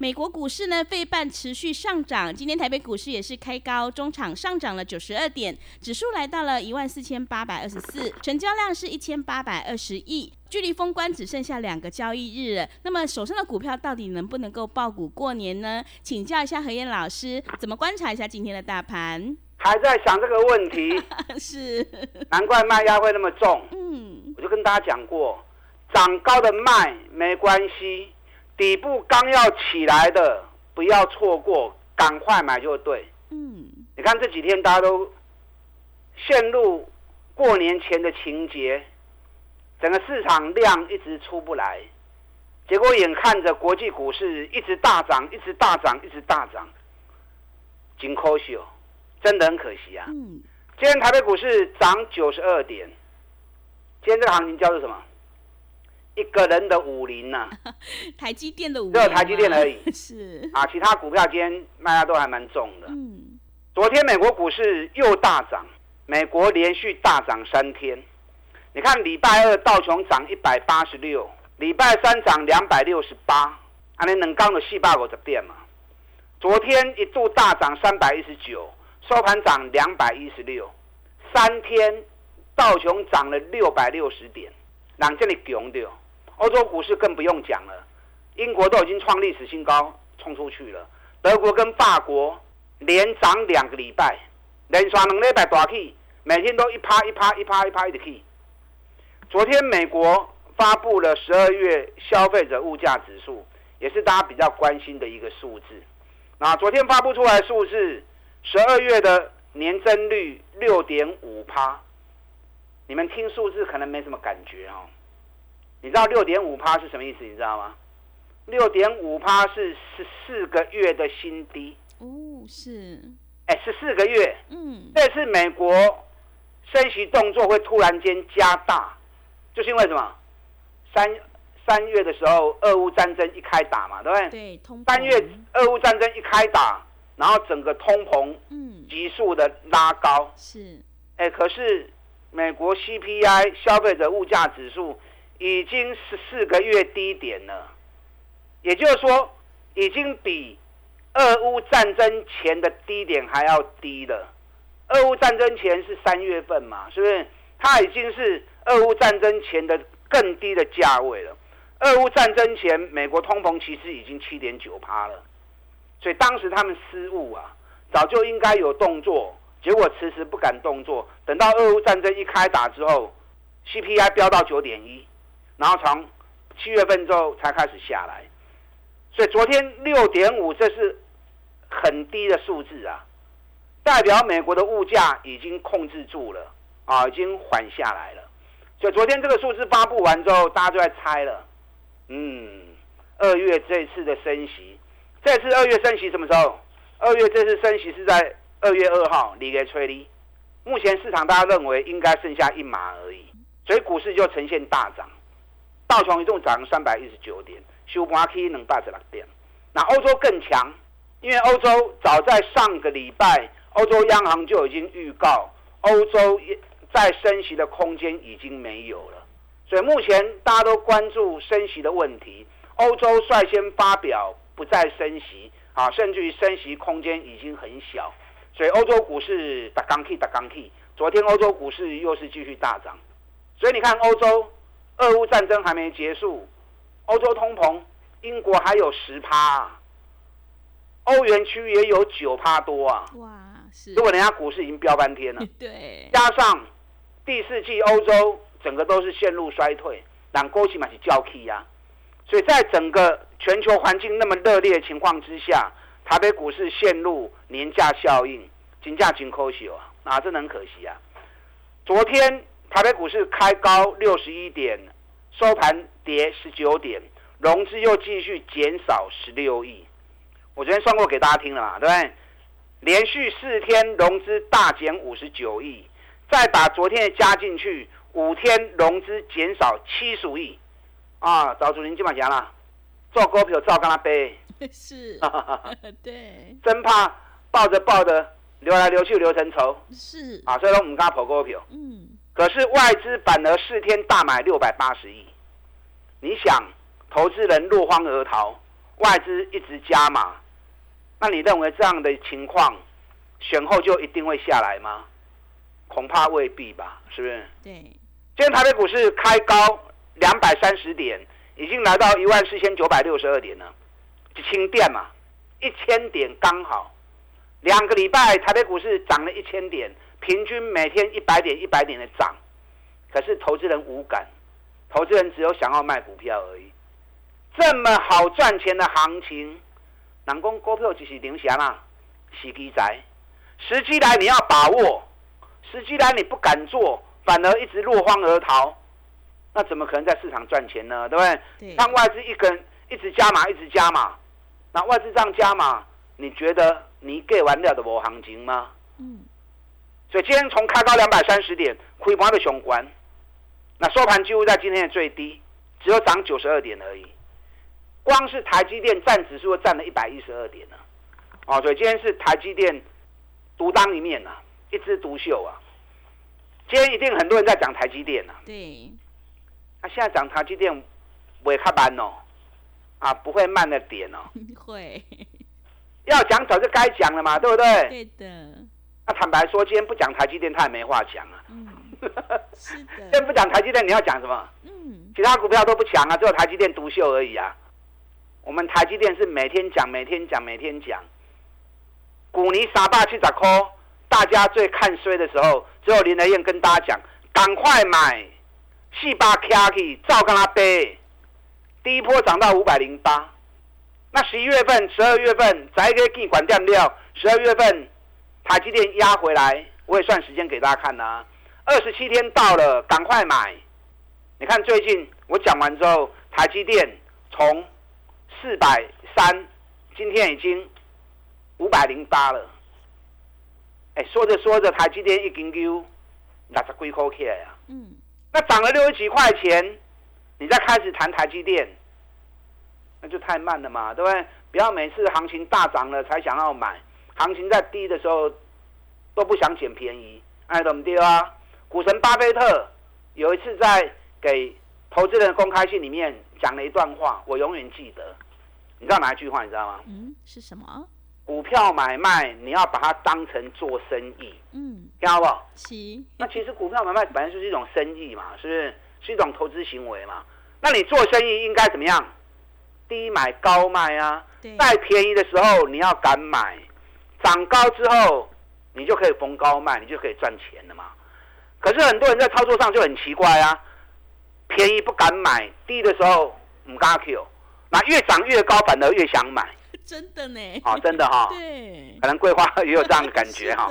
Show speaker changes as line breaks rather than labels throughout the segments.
美国股市呢，费半持续上涨。今天台北股市也是开高，中场上涨了九十二点，指数来到了一万四千八百二十四，成交量是一千八百二十亿。距离封关只剩下两个交易日了，那么手上的股票到底能不能够爆股过年呢？请教一下何燕老师，怎么观察一下今天的大盘？
还在想这个问题，
是，
难怪卖压会那么重。嗯，我就跟大家讲过，涨高的卖没关系。底部刚要起来的，不要错过，赶快买就对。嗯，你看这几天大家都陷入过年前的情节，整个市场量一直出不来，结果眼看着国际股市一直大涨，一直大涨，一直大涨，真可惜哦，真的很可惜啊。嗯，今天台北股市涨九十二点，今天这个行情叫做什么？一个人的武林呐，
台积电的武林，
只有台积电而已。
是
啊，其他股票今天卖压都还蛮重的。嗯，昨天美国股市又大涨，美国连续大涨三天。你看礼拜二道琼涨一百八十六，礼拜三涨两百六十八，安尼能刚的细胞股的点嘛？昨天一度大涨三百一十九，收盘涨两百一十六，三天道琼涨了六百六十点，人这里强掉。欧洲股市更不用讲了，英国都已经创历史新高，冲出去了。德国跟法国连涨两个礼拜，连刷两礼拜大起，每天都一趴一趴一趴一趴一直起。昨天美国发布了十二月消费者物价指数，也是大家比较关心的一个数字。那昨天发布出来数字，十二月的年增率六点五趴，你们听数字可能没什么感觉哦。你知道六点五趴是什么意思？你知道吗？六点五趴是十四个月的新低
哦，是，
哎，十四个月，嗯，这次美国升息动作会突然间加大，就是因为什么？三三月的时候，俄乌战争一开打嘛，对不对？
对，通
三月俄乌战争一开打，然后整个通膨，嗯，急速的拉高，
是，
哎，可是美国 CPI 消费者物价指数。已经十四个月低点了，也就是说，已经比俄乌战争前的低点还要低了。俄乌战争前是三月份嘛，是不是？它已经是俄乌战争前的更低的价位了。俄乌战争前，美国通膨其实已经七点九趴了，所以当时他们失误啊，早就应该有动作，结果迟迟不敢动作。等到俄乌战争一开打之后，CPI 飙到九点一。然后从七月份之后才开始下来，所以昨天六点五这是很低的数字啊，代表美国的物价已经控制住了啊，已经缓下来了。所以昨天这个数字发布完之后，大家就在猜了，嗯，二月这次的升息，这次二月升息什么时候？二月这次升息是在二月二号，离给吹离。目前市场大家认为应该剩下一码而已，所以股市就呈现大涨。道琼一共涨三百一十九点，收盘 K 能八十六点。那欧洲更强，因为欧洲早在上个礼拜，欧洲央行就已经预告，欧洲在升息的空间已经没有了。所以目前大家都关注升息的问题，欧洲率先发表不再升息啊，甚至于升息空间已经很小。所以欧洲股市打刚 K 打刚 K，昨天欧洲股市又是继续大涨。所以你看欧洲。俄乌战争还没结束，欧洲通膨，英国还有十趴，欧元区也有九趴多啊！哇，是。如果人家股市已经飙翻天了，
对，
加上第四季欧洲整个都是陷入衰退，但过去嘛是交 key 呀，所以在整个全球环境那么热烈的情况之下，台北股市陷入年假效应，金价金可惜啊，啊，真的很可惜啊！昨天台北股市开高六十一点，收盘跌十九点，融资又继续减少十六亿。我昨天算过给大家听了嘛，对不对？连续四天融资大减五十九亿，再把昨天的加进去，五天融资减少七十五亿。啊，找主人今晚讲了，做股票照跟他背，
是，对，
真怕抱着抱着流来流去流成仇。
是，
啊，所以说我们刚跑股票，嗯，可是外资反而四天大买六百八十亿，你想，投资人落荒而逃，外资一直加码。那你认为这样的情况，选后就一定会下来吗？恐怕未必吧，是不是？
对。
今天台北股市开高两百三十点，已经来到一万四千九百六十二点了，轻电嘛，一千点刚好。两个礼拜台北股市涨了一千点，平均每天一百点一百点的涨，可是投资人无感，投资人只有想要卖股票而已。这么好赚钱的行情。人工股票就是零钱啦，时机在，时机来你要把握，时机来你不敢做，反而一直落荒而逃，那怎么可能在市场赚钱呢？对不对？让外资一根一直加码，一直加码，那外资这样加码，你觉得你给完了的无行情吗？嗯。所以今天从开高两百三十点，回盘的雄关，那收盘几乎在今天的最低，只有涨九十二点而已。光是台积电占指数占了一百一十二点呢，哦，所以今天是台积电独当一面呐，一枝独秀啊。今天一定很多人在讲台积电呐。
对。
那现在讲台积电会卡慢哦，啊，不会慢了点哦。
会。
要讲早就该讲了嘛，对不对？
对的。
那坦白说，今天不讲台积电，他也没话讲啊。
嗯。是的。今
天不讲台积电，你要讲什么？嗯。其他股票都不强啊，只有台积电独秀而已啊。我们台积电是每天讲，每天讲，每天讲。股尼傻爸七十块，大家最看衰的时候，只有林德燕跟大家讲，赶快买，四八卡去照跟他背。第一波涨到五百零八，那十一月份、十二月份再给给管掉掉，十二月份台积电压回来，我也算时间给大家看呐。二十七天到了，赶快买。你看最近我讲完之后，台积电从四百三，今天已经五百零八了。哎，说着说着，台积电一根 Q，那是贵口起来呀。嗯。那涨了六十几块钱，你再开始谈台积电，那就太慢了嘛，对不对？不要每次行情大涨了才想要买，行情在低的时候都不想捡便宜，哎，怎么丢啊？股神巴菲特有一次在给投资人的公开信里面讲了一段话，我永远记得。你知道哪一句话？你知道吗？
嗯，是什么？
股票买卖你要把它当成做生意。嗯，听好不？
七。
那其实股票买卖本来就是一种生意嘛，是不是？是一种投资行为嘛？那你做生意应该怎么样？低买高卖啊。再便宜的时候你要敢买，涨高之后你就可以逢高卖，你就可以赚钱了嘛。可是很多人在操作上就很奇怪啊，便宜不敢买，低的时候唔敢 Q。那越涨越高，反而越想买，
真的呢？
哦，真的哈。
对，
可能桂花也有这样的感觉哈。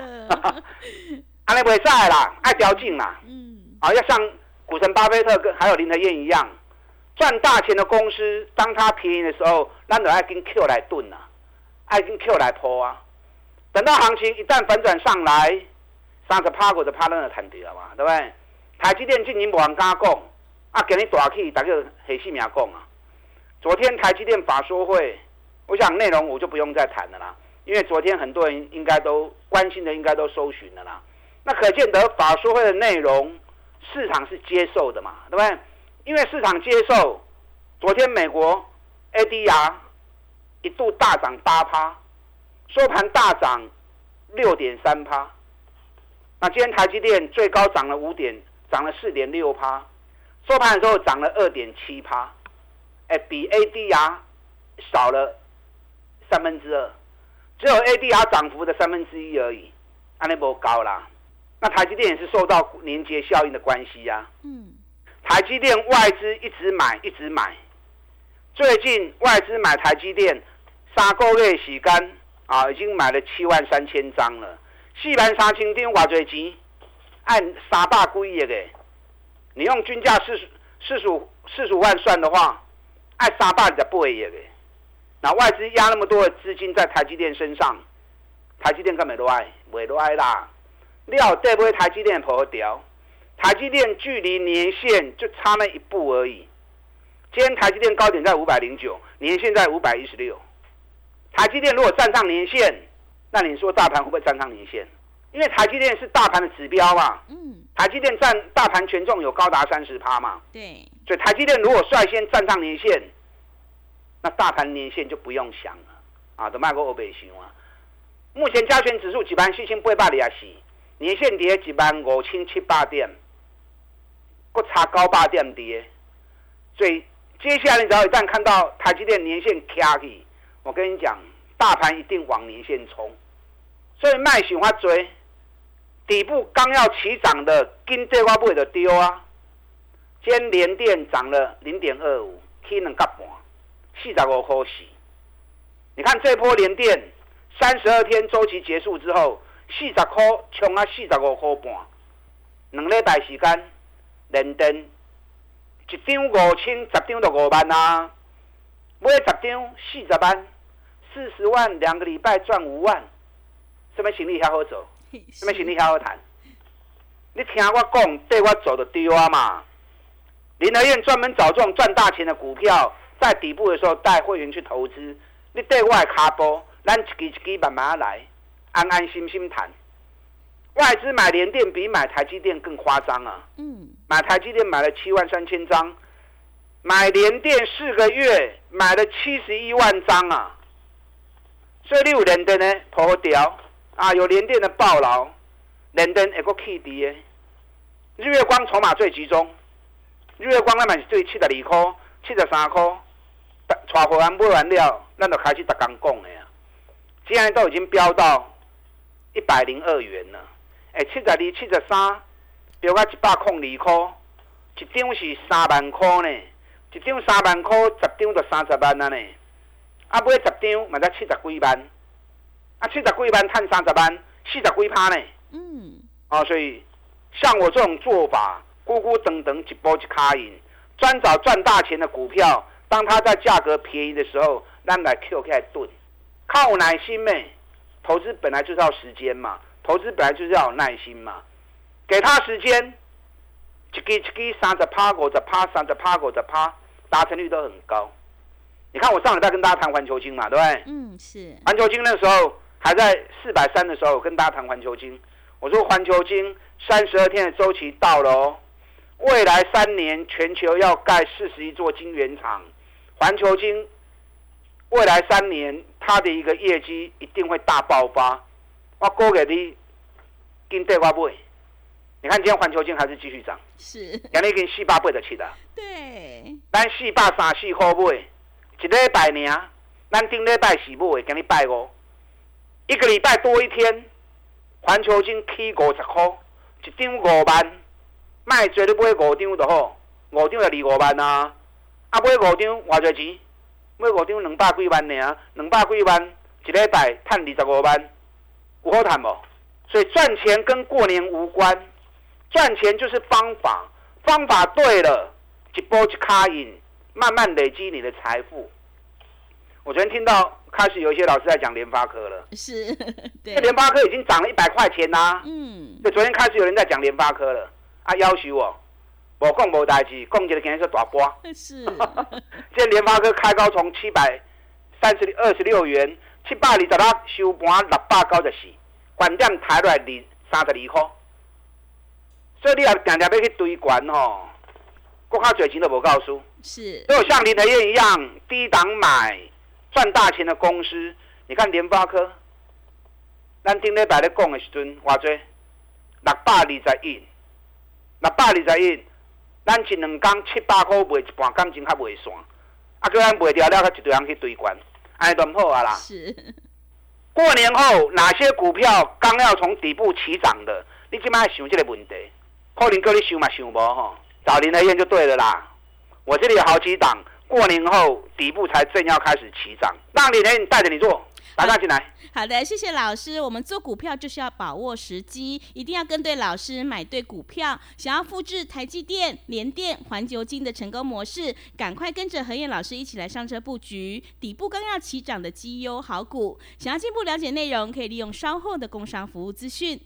阿内不会在啦，爱标劲啦。嗯。啊，要像股神巴菲特跟还有林德燕一样，赚大钱的公司，当它便宜的时候，那就爱跟 Q 来炖啊，爱跟 Q 来抛啊。等到行情一旦反转上来，三十趴或者趴那个弹掉嘛，对不对？台积电今年无人敢讲，啊，今日大起，大家黑死命讲啊。昨天台积电法说会，我想内容我就不用再谈了啦，因为昨天很多人应该都关心的，应该都搜寻了啦。那可见得法说会的内容，市场是接受的嘛，对不对？因为市场接受，昨天美国 ADR 一度大涨八趴，收盘大涨六点三趴。那今天台积电最高涨了五点，涨了四点六趴，收盘的时候涨了二点七趴。哎，比 ADR 少了三分之二，只有 ADR 涨幅的三分之一而已，安利波高啦。那台积电也是受到连接效应的关系呀。嗯。台积电外资一直买，一直买。最近外资买台积电三个月时间啊，已经买了七万三千张了。四万三千张，偌侪钱？按三百几亿的，你用均价四十四十五四十五万算的话，按三百二十八亿的。那外资压那么多的资金在台积电身上，台积电干没落爱，没落爱啦。料对不对？台积电破掉，台积电距离年线就差那一步而已。今天台积电高点在五百零九，年线在五百一十六。台积电如果站上年线，那你说大盘会不会站上年线？因为台积电是大盘的指标嘛。嗯。台积电占大盘权重有高达三十趴嘛。
对。
所以台积电如果率先站上年线，那大盘年线就不用想了啊，都卖过欧北行啊。目前加权指数几万四千八百里啊是。年线跌几万五千七八点，不差高八点跌，所以接下来你只要一旦看到台积电年线卡起，我跟你讲，大盘一定往年线冲，所以卖喜欢追底部刚要起涨的，跟这块不会的丢啊。今天连电涨了零点二五，起两角半，四十五块四。你看这波连电三十二天周期结束之后。四十块冲啊，四十五块半，两礼拜时间，连电一张五千，十张就五万啊，买十张四十万，四十万两个礼拜赚五万，什么生意遐好走？什么生意遐好谈？你听我讲，对我走的丢啊嘛！林德燕专门找这种赚大钱的股票，在底部的时候带会员去投资，你对外卡波，咱一支一支慢慢来。安安心心谈，外资买联电比买台积电更夸张啊！嗯，买台积电买了七万三千张，买联电四个月买了七十一万张啊！所以你有连电呢破掉。啊，有连电的暴劳，连电一个 K D 的，日月光筹码最集中，日月光那买是最七十二块、七十三块，带货完买完了，咱就开始逐工讲的啊！现在都已经飙到。一百零二元了，哎，七十二、七十三，飙到一百空二块，一张是三万块呢，一张三万块，十张就三十万啊呢，啊，买十张嘛才七十几万，啊，七十几万赚三十万，四十几趴呢，嗯，啊，所以像我这种做法，咕咕等等一波一卡赢，专找赚大钱的股票，当它在价格便宜的时候，咱来 Q 开蹲，靠耐心咩？投资本来就是要时间嘛，投资本来就是要有耐心嘛，给他时间，一支一支三十趴、五十趴、三十趴、五十趴，达成率都很高。你看我上礼拜跟大家谈环球金嘛，对不对？
嗯，是。
环球金那时候还在四百三的时候，我跟大家谈环球金，我说环球金三十二天的周期到了哦，未来三年全球要盖四十一座晶圆厂，环球金。未来三年，它的一个业绩一定会大爆发。我估给你，跟对我买。你看今天环球金还是继续涨，
是，
人家跟四八倍的起的。
对。
咱四八三四块买，一礼拜呢，咱顶礼拜是买，给你拜五，一个礼拜多一天，环球金起五十块，一张五万，卖做你买五张就好，五张就二五万啊，啊买五张偌侪钱？买五张两百几万呢，两百几万一礼拜赚二十五万，有好赚无？所以赚钱跟过年无关，赚钱就是方法，方法对了，一波一卡印，慢慢累积你的财富。我昨天听到开始有一些老师在讲联发科了，
是，对，
联发科已经涨了一百块钱啦。嗯，对，昨天开始有人在讲联发科了，啊，要求我。我讲无代志，讲一个今日是大波。
是。
这联发科开高从七百三十二十六元，七百二十六收盘六百九十四，关键抬落来二三十二块。所以你也定定要去堆关吼，国较侪钱都无告诉。
是。
都有像林德燕一样低档买赚大钱的公司，你看联发科，咱顶礼拜咧讲的时阵，偌济六百二十亿，六百二十亿。咱一两工七百块卖一半，感情较袂散，啊，叫咱卖掉了，佮一堆人去堆关，安尼都唔好啊啦。
是。
过年后哪些股票刚要从底部起涨的？你即摆想这个问题，可能叫你想嘛想无吼，找林德燕就对了啦。我这里有好几档，过年后底部才正要开始起涨，让林德燕带着你做。马上进来。
好的，谢谢老师。我们做股票就是要把握时机，一定要跟对老师，买对股票。想要复制台积电、联电、环球金的成功模式，赶快跟着何燕老师一起来上车布局底部刚要起涨的绩优好股。想要进一步了解内容，可以利用稍后的工商服务资讯。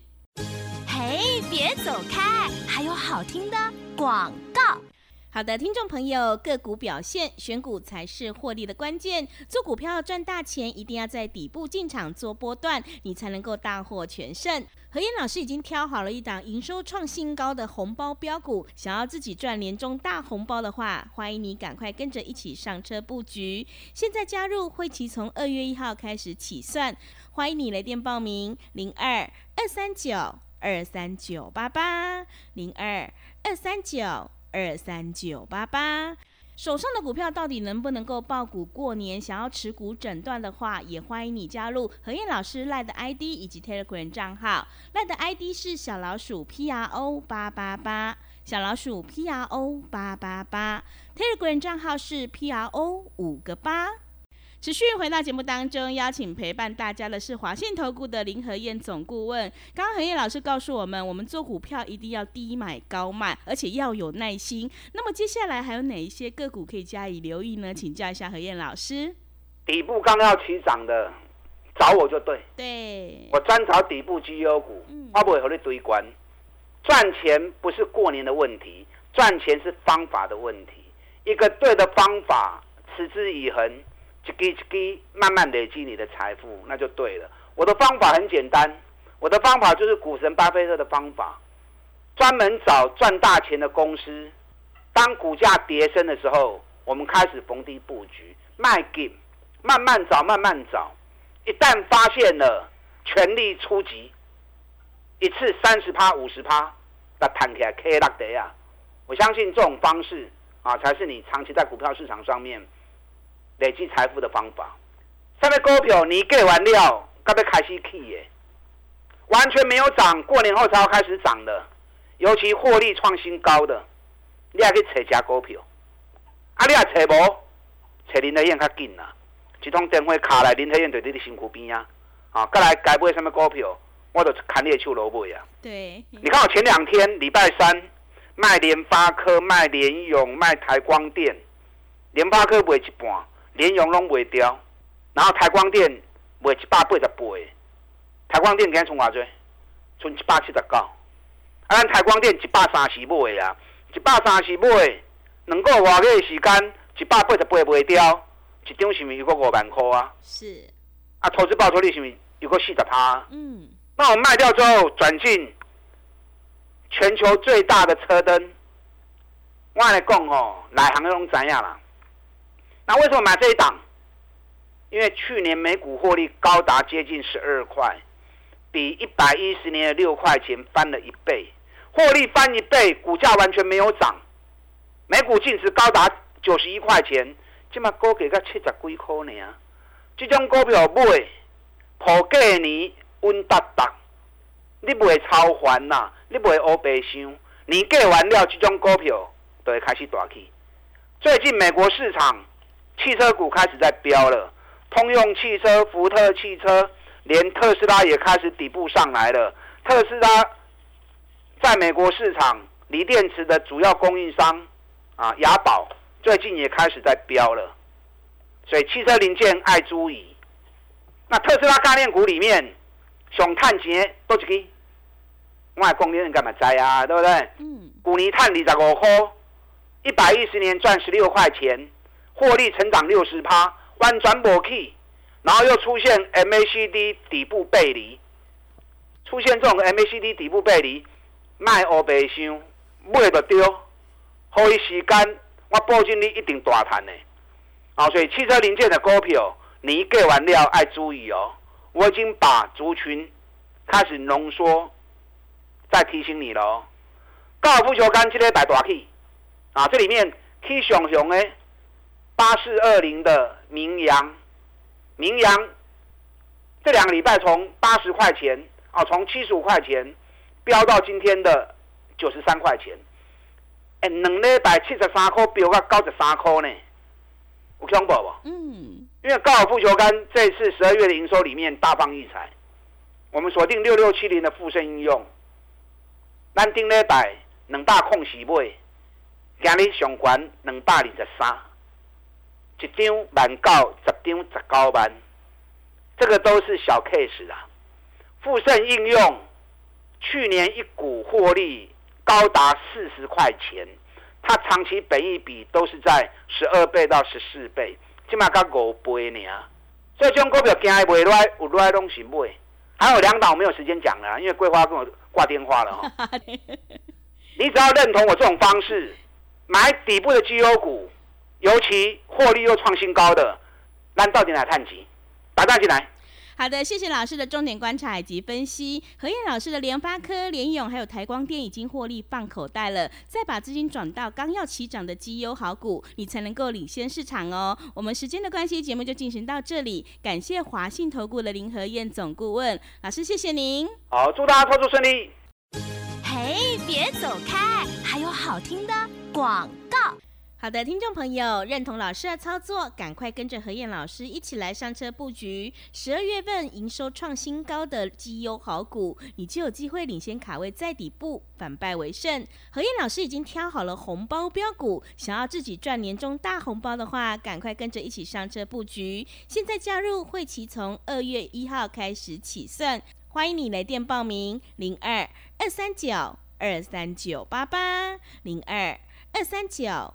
嘿，别走开，还有好听的广告。
好的，听众朋友，个股表现，选股才是获利的关键。做股票赚大钱，一定要在底部进场做波段，你才能够大获全胜。何燕老师已经挑好了一档营收创新高的红包标股，想要自己赚年终大红包的话，欢迎你赶快跟着一起上车布局。现在加入会期从二月一号开始起算，欢迎你来电报名：零二二三九二三九八八零二二三九。二三九八八，手上的股票到底能不能够爆股过年？想要持股诊断的话，也欢迎你加入何燕老师赖的 ID 以及 Telegram 账号。赖的 ID 是小老鼠 P R O 八八八，小老鼠 P R O 八八八，Telegram 账号是 P R O 五个八。持续回到节目当中，邀请陪伴大家的是华信投顾的林和燕总顾问。刚刚何燕老师告诉我们，我们做股票一定要低买高卖，而且要有耐心。那么接下来还有哪一些个股可以加以留意呢？请教一下何燕老师。
底部刚要起涨的，找我就对。
对，
我专找底部绩优股，我不会和你堆关。赚钱不是过年的问题，赚钱是方法的问题。一个对的方法，持之以恒。一滴一滴慢慢累积你的财富，那就对了。我的方法很简单，我的方法就是股神巴菲特的方法，专门找赚大钱的公司。当股价跌升的时候，我们开始逢低布局，卖进，慢慢找，慢慢找。一旦发现了，全力出击，一次三十趴、五十趴，那弹起来 K 拉得啊！我相信这种方式啊，才是你长期在股票市场上面。累积财富的方法，上面股票你给完了，刚要开始起耶，完全没有涨，过年后才要开始涨的，尤其获利创新高的，你还可以找加股票，啊，你也找无，找林德燕较紧啦，一通电话卡来，林德燕就在你的身躯边啊，啊，再来该买什么股票，我都砍你的手落买啊。
对，
你看我前两天礼拜三卖联发科、卖联永、卖台光电，联发科卖一半。连用拢卖掉，然后台光电卖一百八十八，台光电今日剩偌济？剩一百七十九。啊，咱台光电一百三十买啊，一百三十买，两个外个时间一百八十八卖掉，一张是毋是有个五万块啊？
是。
啊，投资报酬率是毋是有个四十趴？
嗯。
那我卖掉之后转进全球最大的车灯，我来讲吼，内行拢知影啦。那为什么买这一档？因为去年每股获利高达接近十二块，比一百一十年的六块钱翻了一倍，获利翻一倍，股价完全没有涨，每股净值高达九十一块钱，今嘛股价才七十几块呢。这种股票买，破过年稳达达，你不会超还呐，你不会乌白想，年过完了，这种股票都会开始大起。最近美国市场。汽车股开始在飙了，通用汽车、福特汽车，连特斯拉也开始底部上来了。特斯拉在美国市场锂电池的主要供应商啊，雅宝最近也开始在飙了。所以汽车零件爱注意。那特斯拉概念股里面，熊探钱都几个？外供应链干嘛在啊？对不对？嗯。股尼探二十五块，一百一十年赚十六块钱。获利成长六十趴，弯转不起，然后又出现 MACD 底部背离，出现这种 MACD 底部背离，卖乌白箱，买就丢，好一时间，我保证你一定大赚的。啊，所以汽车零件的股票，你一给完料爱注意哦。我已经把族群开始浓缩，再提醒你了哦。高尔夫球杆这个摆大气，啊，这里面去熊熊的。八四二零的名扬，名扬这两个礼拜从八十块钱啊，从七十五块钱飙到今天的九十三块钱，哎，两礼拜七十三块飙到九十三块呢，有恐怖不？
嗯，
因为高尔夫球杆这次十二月的营收里面大放异彩，我们锁定六六七零的附身应用，咱顶礼拜两百空时买，今日上悬两百二十三，一张万九，十张十九万，这个都是小 case 啊。富盛应用去年一股获利高达四十块钱，它长期本益比都是在十二倍到十四倍。起码才五倍呢，所以这种股票惊伊卖落来，有落来拢是买。还有两档我没有时间讲了，因为桂花跟我挂电话了哈。你只要认同我这种方式，买底部的绩优股，尤其获利又创新高的，那到底哪探级？打蛋进来。
好的，谢谢老师的重点观察以及分析。何燕老师的联发科、联勇还有台光电已经获利放口袋了，再把资金转到刚要起涨的绩优好股，你才能够领先市场哦。我们时间的关系，节目就进行到这里。感谢华信投顾的林和燕总顾问老师，谢谢您。
好，祝大家操作顺利。
嘿，别走开，还有好听的广告。
好的，听众朋友，认同老师的操作，赶快跟着何燕老师一起来上车布局十二月份营收创新高的绩优好股，你就有机会领先卡位在底部，反败为胜。何燕老师已经挑好了红包标股，想要自己赚年终大红包的话，赶快跟着一起上车布局。现在加入会期从二月一号开始起算，欢迎你来电报名零二二三九二三九八八零二二三九。